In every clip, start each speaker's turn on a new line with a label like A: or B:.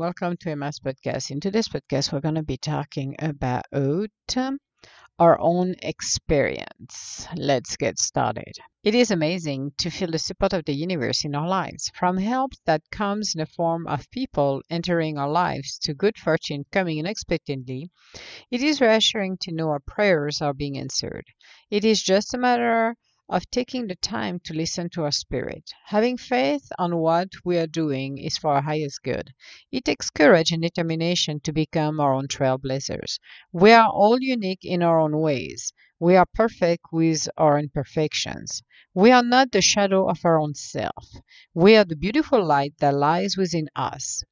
A: welcome to Emma's podcast. In today's podcast, we're going to be talking about our own experience. Let's get started. It is amazing to feel the support of the universe in our lives, from help that comes in the form of people entering our lives to good fortune coming unexpectedly. It is reassuring to know our prayers are being answered. It is just a matter of taking the time to listen to our spirit. Having faith on what we are doing is for our highest good. It takes courage and determination to become our own trailblazers. We are all unique in our own ways. We are perfect with our imperfections. We are not the shadow of our own self. We are the beautiful light that lies within us.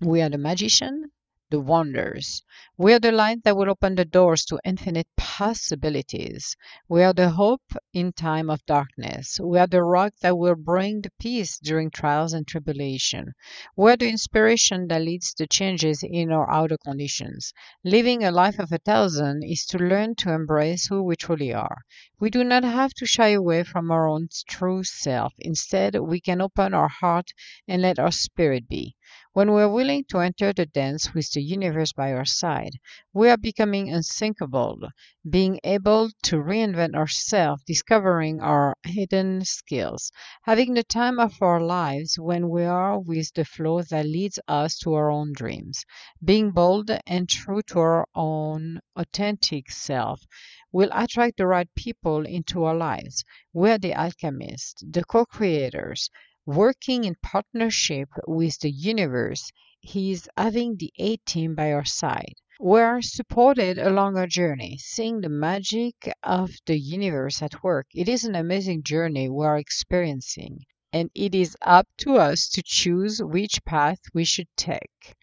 A: We are the magician, the wonders. We are the light that will open the doors to infinite possibilities. We are the hope in time of darkness. We are the rock that will bring the peace during trials and tribulation. We are the inspiration that leads to changes in our outer conditions. Living a life of a thousand is to learn to embrace who we truly are. We do not have to shy away from our own true self. Instead, we can open our heart and let our spirit be. When we are willing to enter the dance with the universe by our side, we are becoming unsinkable, being able to reinvent ourselves, discovering our hidden skills, having the time of our lives when we are with the flow that leads us to our own dreams, being bold and true to our own authentic self will attract the right people into our lives. We are the alchemists, the co creators, working in partnership with the universe, he is having the A team by our side. We are supported along our journey, seeing the magic of the universe at work. It is an amazing journey we are experiencing, and it is up to us to choose which path we should take.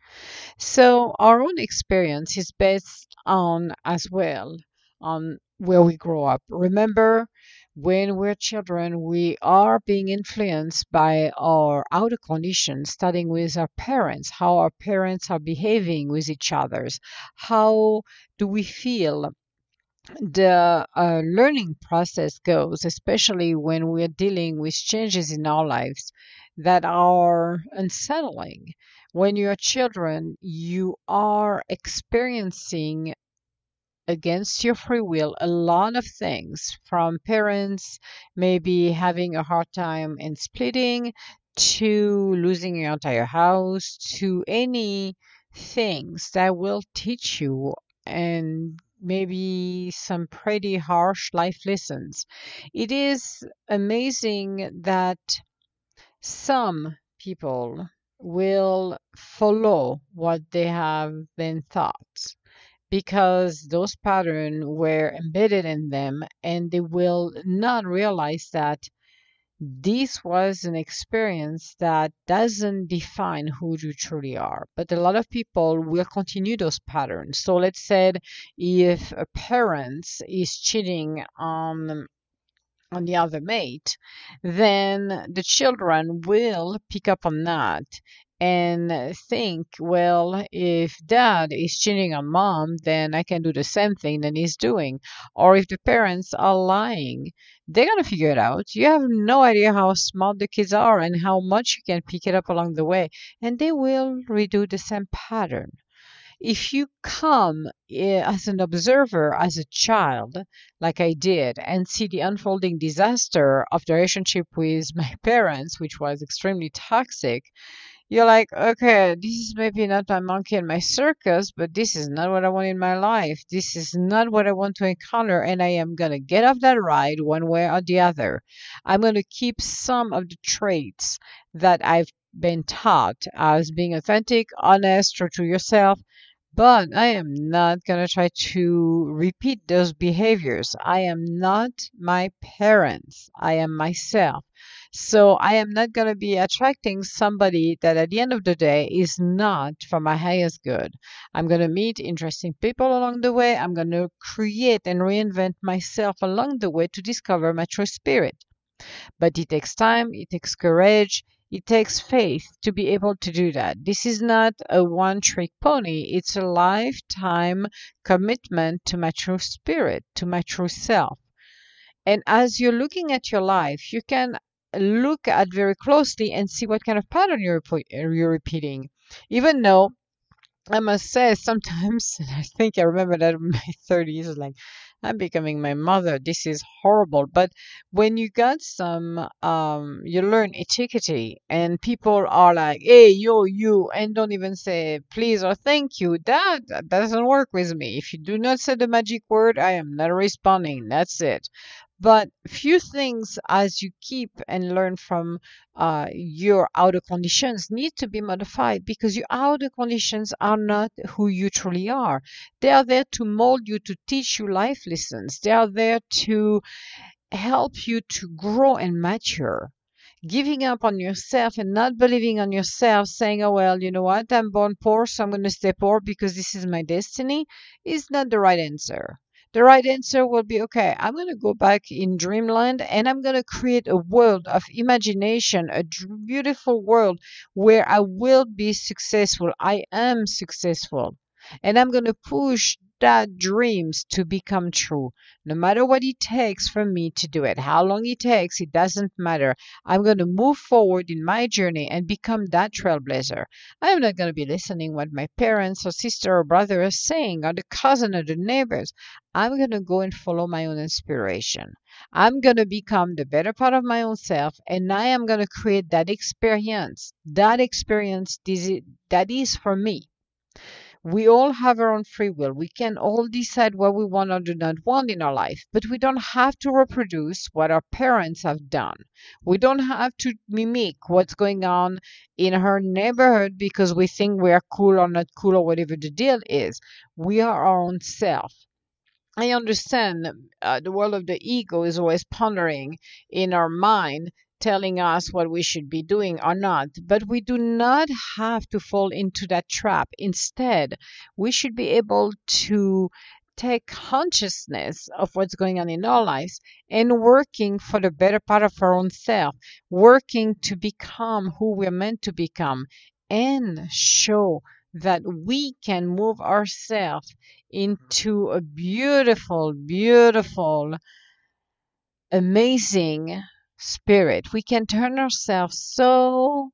A: So, our own experience is based on as well on where we grow up. Remember, when we're children, we are being influenced by our outer conditions, starting with our parents, how our parents are behaving with each other, how do we feel the uh, learning process goes, especially when we're dealing with changes in our lives that are unsettling. When you're children, you are experiencing against your free will a lot of things from parents maybe having a hard time in splitting to losing your entire house to any things that will teach you and maybe some pretty harsh life lessons. It is amazing that some people will follow what they have been taught because those patterns were embedded in them and they will not realize that this was an experience that doesn't define who you truly are. But a lot of people will continue those patterns. So let's say if a parent is cheating on on the other mate, then the children will pick up on that and think, well, if dad is cheating on mom, then I can do the same thing that he's doing. Or if the parents are lying, they're going to figure it out. You have no idea how smart the kids are and how much you can pick it up along the way. And they will redo the same pattern. If you come eh, as an observer, as a child, like I did, and see the unfolding disaster of the relationship with my parents, which was extremely toxic, you're like, okay, this is maybe not my monkey and my circus, but this is not what I want in my life. This is not what I want to encounter, and I am going to get off that ride one way or the other. I'm going to keep some of the traits that I've been taught as being authentic, honest, true to yourself, but I am not going to try to repeat those behaviors. I am not my parents. I am myself. So I am not going to be attracting somebody that at the end of the day is not for my highest good. I'm going to meet interesting people along the way. I'm going to create and reinvent myself along the way to discover my true spirit. But it takes time, it takes courage, it takes faith to be able to do that. This is not a one trick pony, it's a lifetime commitment to my true spirit, to my true self. And as you're looking at your life, you can look at very closely and see what kind of pattern you're, you're repeating. Even though I must say, sometimes, I think I remember that in my 30s, like, I'm becoming my mother. This is horrible. But when you got some, um, you learn etiquette, and people are like, hey, yo, you, and don't even say please or thank you. That, that doesn't work with me. If you do not say the magic word, I am not responding. That's it. But few things as you keep and learn from uh, your outer conditions need to be modified because your outer conditions are not who you truly are. They are there to mold you, to teach you life lessons. They are there to help you to grow and mature. Giving up on yourself and not believing on yourself, saying, oh, well, you know what, I'm born poor, so I'm going to stay poor because this is my destiny, is not the right answer. The right answer will be okay, I'm going to go back in dreamland and I'm going to create a world of imagination, a beautiful world where I will be successful. I am successful. And I'm going to push that dreams to become true. No matter what it takes for me to do it, how long it takes, it doesn't matter. I'm going to move forward in my journey and become that trailblazer. I'm not going to be listening what my parents or sister or brother are saying or the cousin or the neighbors. I'm going to go and follow my own inspiration. I'm going to become the better part of my own self and I am going to create that experience. That experience that is for me. We all have our own free will. We can all decide what we want or do not want in our life, but we don't have to reproduce what our parents have done. We don't have to mimic what's going on in her neighborhood because we think we are cool or not cool or whatever the deal is. We are our own self. I understand uh, the world of the ego is always pondering in our mind telling us what we should be doing or not. But we do not have to fall into that trap. Instead, we should be able to take consciousness of what's going on in our lives and working for the better part of our own self, working to become who we're meant to become and show that we can move ourselves into a beautiful, beautiful, amazing spirit. We can turn ourselves so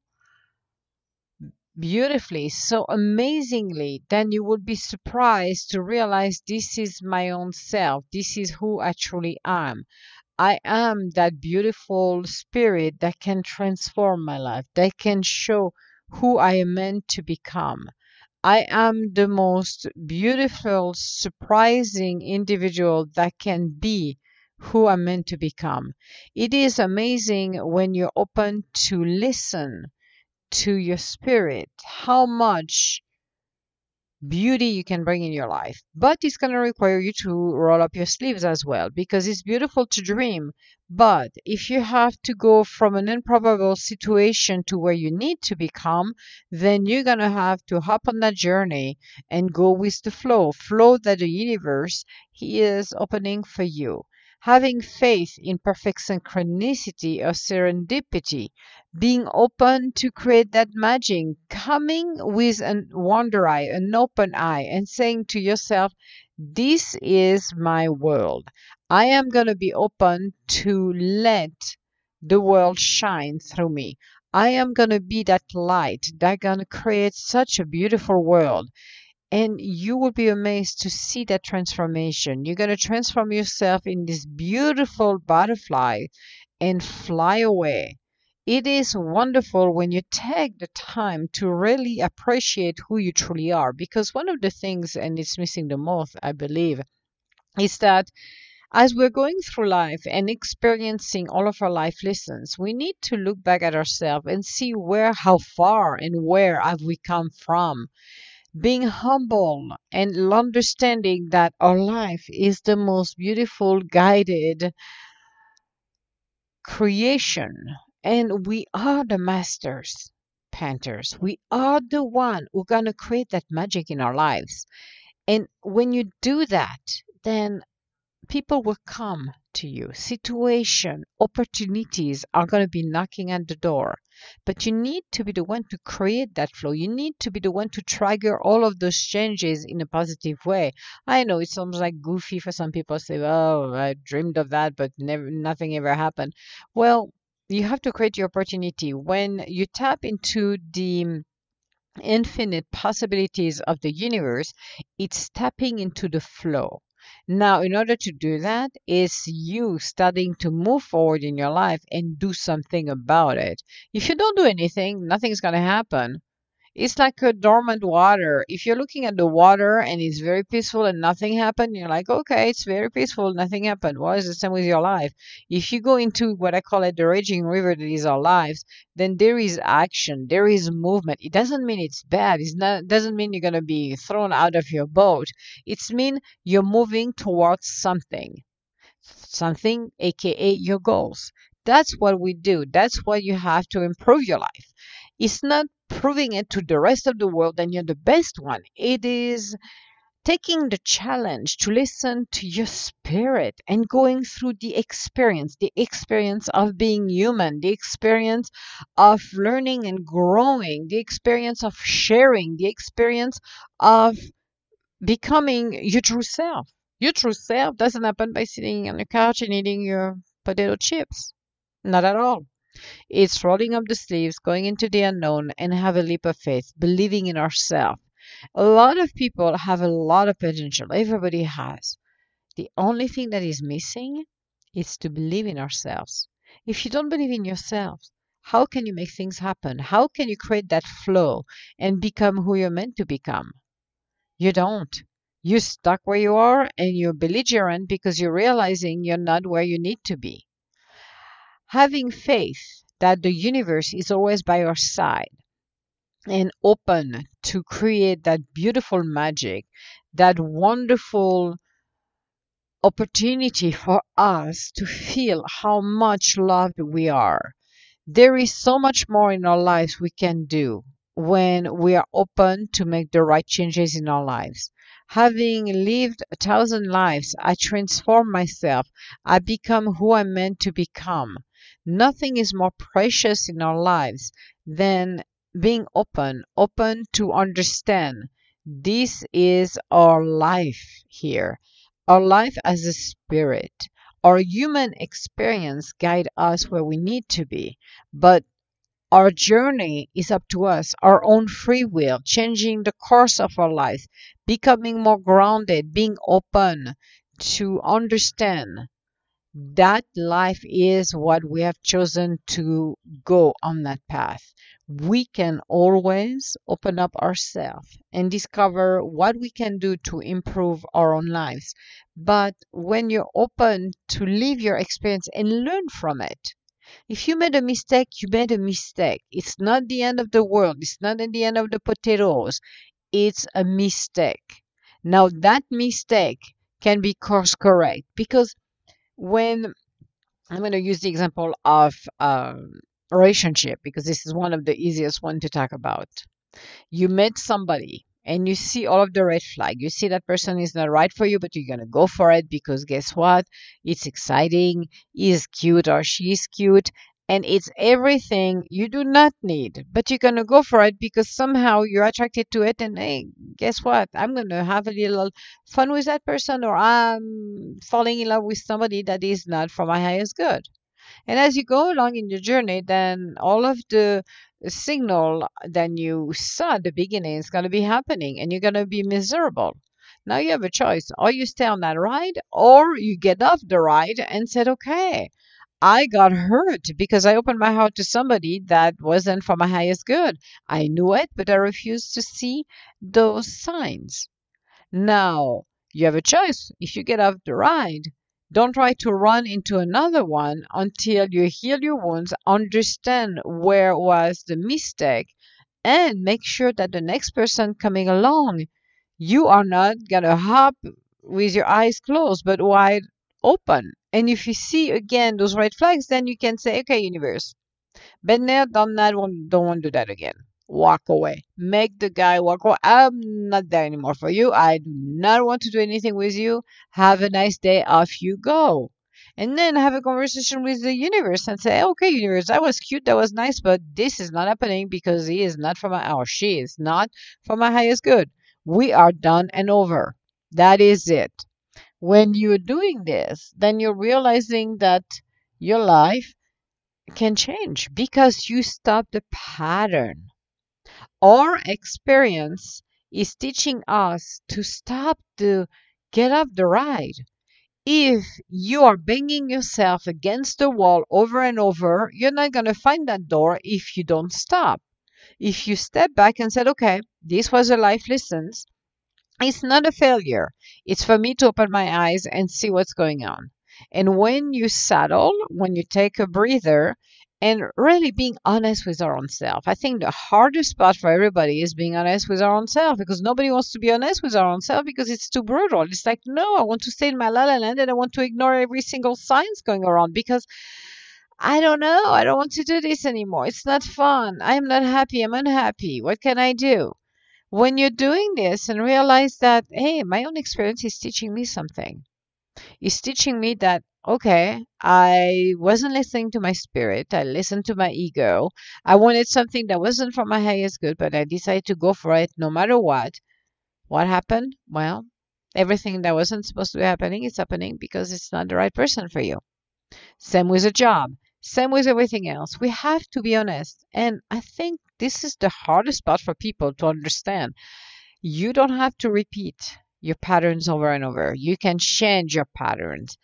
A: beautifully, so amazingly, then you would be surprised to realize this is my own self. This is who I truly am. I am that beautiful spirit that can transform my life, that can show who I am meant to become. I am the most beautiful, surprising individual that can be who I'm meant to become. It is amazing when you're open to listen to your spirit, how much beauty you can bring in your life. But it's going to require you to roll up your sleeves as well because it's beautiful to dream. But if you have to go from an improbable situation to where you need to become, then you're going to have to hop on that journey and go with the flow, flow that the universe is opening for you having faith in perfect synchronicity or serendipity, being open to create that magic, coming with a wonder eye, an open eye, and saying to yourself, This is my world. I am going to be open to let the world shine through me. I am going to be that light that going to create such a beautiful world and you will be amazed to see that transformation. You're going to transform yourself in this beautiful butterfly and fly away. It is wonderful when you take the time to really appreciate who you truly are because one of the things, and it's missing the most, I believe, is that as we're going through life and experiencing all of our life lessons, we need to look back at ourselves and see where, how far, and where have we come from being humble and understanding that our life is the most beautiful guided creation. And we are the masters painters we are the one who to create that magic in our lives. And when you do that then people will come to you. Situation, opportunities are going to be knocking at the door. But you need to be the one to create that flow. You need to be the one to trigger all of those changes in a positive way. I know it sounds like goofy for some people say, "Oh, I dreamed of that, but never nothing ever happened." Well, you have to create your opportunity. When you tap into the infinite possibilities of the universe, it's tapping into the flow. Now, in order to do that, it's you starting to move forward in your life and do something about it. If you don't do anything, nothing's going to happen. It's like a dormant water. If you're looking at the water and it's very peaceful and nothing happened, you're like, okay, it's very peaceful, nothing happened. Well, it's the same with your life. If you go into what I call it the raging river that is our lives, then there is action, there is movement. It doesn't mean it's bad. It doesn't mean you're gonna be thrown out of your boat. It's mean you're moving towards something. Something aka your goals. That's what we do. That's what you have to improve your life. It's not proving it to the rest of the world that you're the best one. It is taking the challenge to listen to your spirit and going through the experience, the experience of being human, the experience of learning and growing, the experience of sharing, the experience of becoming your true self. Your true self doesn't happen by sitting on the couch and eating your potato chips. Not at all. It's rolling up the sleeves, going into the unknown, and have a leap of faith, believing in ourselves. A lot of people have a lot of potential. Everybody has. The only thing that is missing is to believe in ourselves. If you don't believe in yourself, how can you make things happen? How can you create that flow and become who you're meant to become? You don't. You're stuck where you are and you're belligerent because you're realizing you're not where you need to be having faith that the universe is always by our side and open to create that beautiful magic, that wonderful opportunity for us to feel how much loved we are. There is so much more in our lives we can do when we are open to make the right changes in our lives. Having lived a thousand lives, I transform myself. I become who I'm meant to become. Nothing is more precious in our lives than being open, open to understand this is our life here. Our life as a spirit. Our human experience guide us where we need to be, but our journey is up to us, our own free will, changing the course of our life, becoming more grounded, being open to understand that life is what we have chosen to go on that path. We can always open up ourselves and discover what we can do to improve our own lives. But when you're open to live your experience and learn from it, if you made a mistake, you made a mistake. It's not the end of the world. It's not the end of the potatoes. It's a mistake. Now, that mistake can be course correct because when I'm going to use the example of um, relationship because this is one of the easiest one to talk about. You met somebody and you see all of the red flag. You see that person is not right for you, but you're gonna go for it because guess what? It's exciting. He's cute or she's cute, and it's everything you do not need, but you're going to go for it because somehow you're attracted to it. And hey, guess what? I'm going to have a little fun with that person, or I'm falling in love with somebody that is not for my highest good. And as you go along in your journey, then all of the signal that you saw at the beginning is going to be happening and you're going to be miserable. Now you have a choice. Or you stay on that ride, or you get off the ride and said, okay, I got hurt because I opened my heart to somebody that wasn't for my highest good. I knew it, but I refused to see those signs. Now, you have a choice. If you get off the ride, don't try to run into another one until you heal your wounds, understand where was the mistake, and make sure that the next person coming along, you are not gonna hop with your eyes closed but wide open. And if you see again those red flags, then you can say, okay, universe, been there, done that, don't want to do that again. Walk away. Make the guy walk away. I'm not there anymore for you. I do not want to do anything with you. Have a nice day. Off you go. And then have a conversation with the universe and say, okay, universe, that was cute, that was nice, but this is not happening because he is not for my, or she is not for my highest good. We are done and over. That is it when you're doing this, then you're realizing that your life can change because you stop the pattern Our experience is teaching us to stop to get off the ride. If you are banging yourself against the wall over and over, you're not going to find that door if you don't stop. If you step back and said, okay, this was a life lesson, it's not a failure. It's for me to open my eyes and see what's going on. And when you settle, when you take a breather, and really being honest with our own self. I think the hardest part for everybody is being honest with our own self because nobody wants to be honest with our own self because it's too brutal. It's like, no, I want to stay in my la la land and I want to ignore every single signs going around because I don't know. I don't want to do this anymore. It's not fun. I am not happy. I'm unhappy. What can I do? When you're doing this and realize that, hey, my own experience is teaching me something. It's teaching me that okay, I wasn't listening to my spirit. I listened to my ego. I wanted something that wasn't for my highest good, but I decided to go for it no matter what. What happened? Well, everything that wasn't supposed to be happening is happening because it's not the right person for you. Same with a job. Same with everything else. We have to be honest. And I think this is the hardest part for people to understand. You don't have to repeat your patterns over and over. You can change your patterns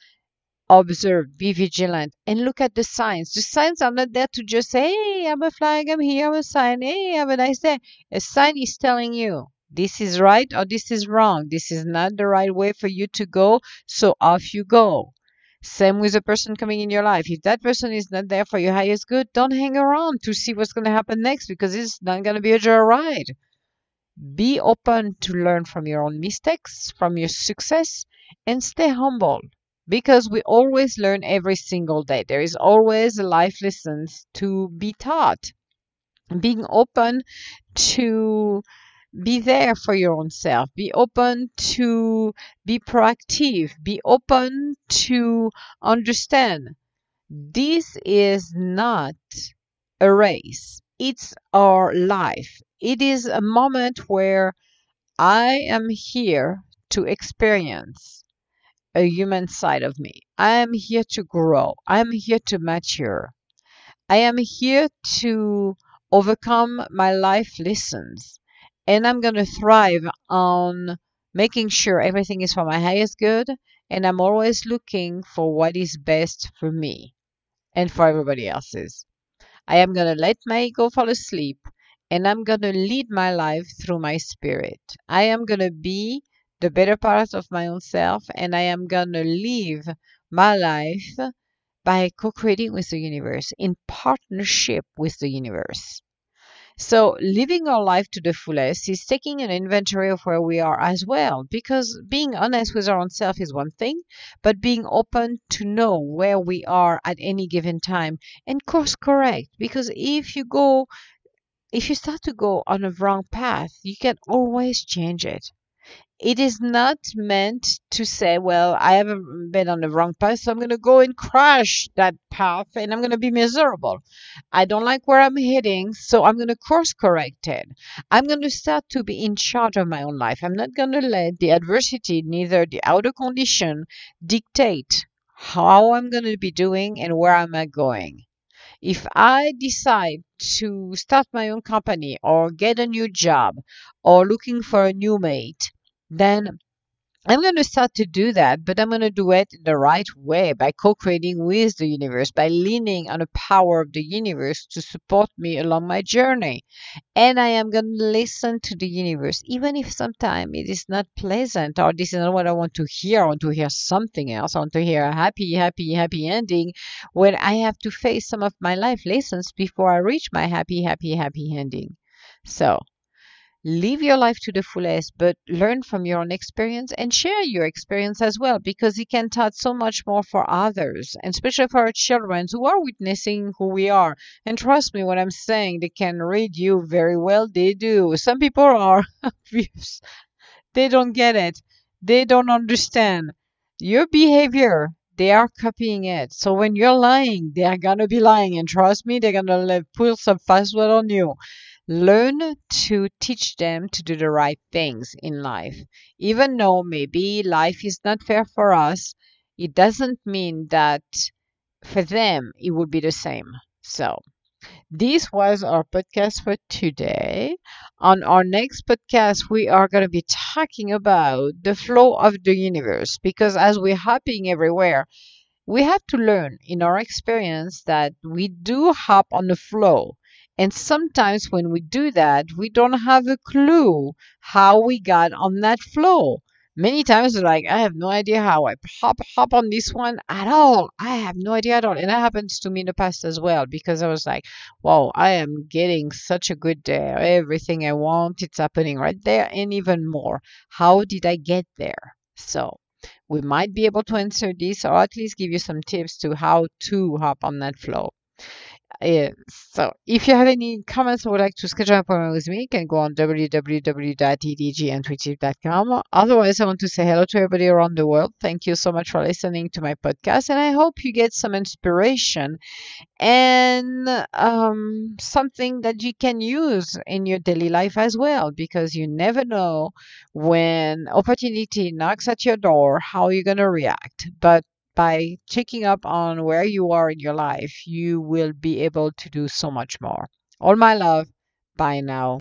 A: observe, be vigilant, and look at the signs. The signs are not there to just say, hey, I'm a flag, I'm here, I'm a sign, hey, have a nice day. A sign is telling you this is right or this is wrong. This is not the right way for you to go, so off you go. Same with the person coming in your life. If that person is not there for your highest good, don't hang around to see what's going to happen next because it's not going to be a joy ride. Be open to learn from your own mistakes, from your success, and stay humble because we always learn every single day. There is always a life lessons to be taught. Being open to be there for your own self, be open to be proactive, be open to understand. This is not a race, it's our life. It is a moment where I am here to experience a human side of me. I am here to grow. I am here to mature. I am here to overcome my life lessons. And I'm going to thrive on making sure everything is for my highest good. And I'm always looking for what is best for me and for everybody else's. I am going to let my ego fall asleep and I'm going to lead my life through my spirit. I am going to be the better part of my own self, and I am going to live my life by co creating with the universe, in partnership with the universe. So, living our life to the fullest is taking an inventory of where we are as well, because being honest with our own self is one thing, but being open to know where we are at any given time and course correct. Because if you go, if you start to go on a wrong path, you can always change it it is not meant to say, well, I haven't been on the wrong path, so I'm going to go and crash that path and I'm going to be miserable. I don't like where I'm heading, so I'm going to course correct it. I'm going to start to be in charge of my own life. I'm not going to let the adversity, neither the outer condition, dictate how I'm going to be doing and where am I going. If I decide to start my own company or get a new job or looking for a new mate, then I'm going to start to do that, but I'm going to do it in the right way by co creating with the universe, by leaning on the power of the universe to support me along my journey. And I am going to listen to the universe, even if sometimes it is not pleasant or this is not what I want to hear. I want to hear something else. I want to hear a happy, happy, happy ending when I have to face some of my life lessons before I reach my happy, happy, happy ending. So, live your life to the fullest, but learn from your own experience and share your experience as well because it can touch so much more for others, and especially for our children who are witnessing who we are. And trust me when I'm saying they can read you very well, they do. Some people are they don't get it, they don't understand your behavior. They are copying it. So when you're lying, they are gonna be lying, and trust me, they're gonna put some password on you learn to teach them to do the right things in life. Even though maybe life is not fair for us, it doesn't mean that for them it would be the same. So This was our podcast for today. On our next podcast, we are going to be talking about the flow of the universe because as we're hopping everywhere, we have to learn in our experience that we do hop on the flow. And sometimes when we do that, we don't have a clue how we got on that flow. Many times, like, I have no idea how I hop, hop on this one at all. I have no idea at all. And that happens to me in the past as well because I was like, wow, I am getting such a good day. Everything I want, it's happening right there and even more. How did I get there? So, we might be able to answer this or at least give you some tips to how to hop on that flow. So if you have any comments or would like to schedule an appointment with me, you can go on www.edgintuitive.com. Otherwise, I want to say hello to everybody around the world. Thank you so much for listening to my podcast, and I hope you get some inspiration and um, something that you can use in your daily life as well, because you never know when opportunity knocks at your door how you're going to react. But by checking up on where you are in your life, you will be able to do so much more. All my love. Bye now.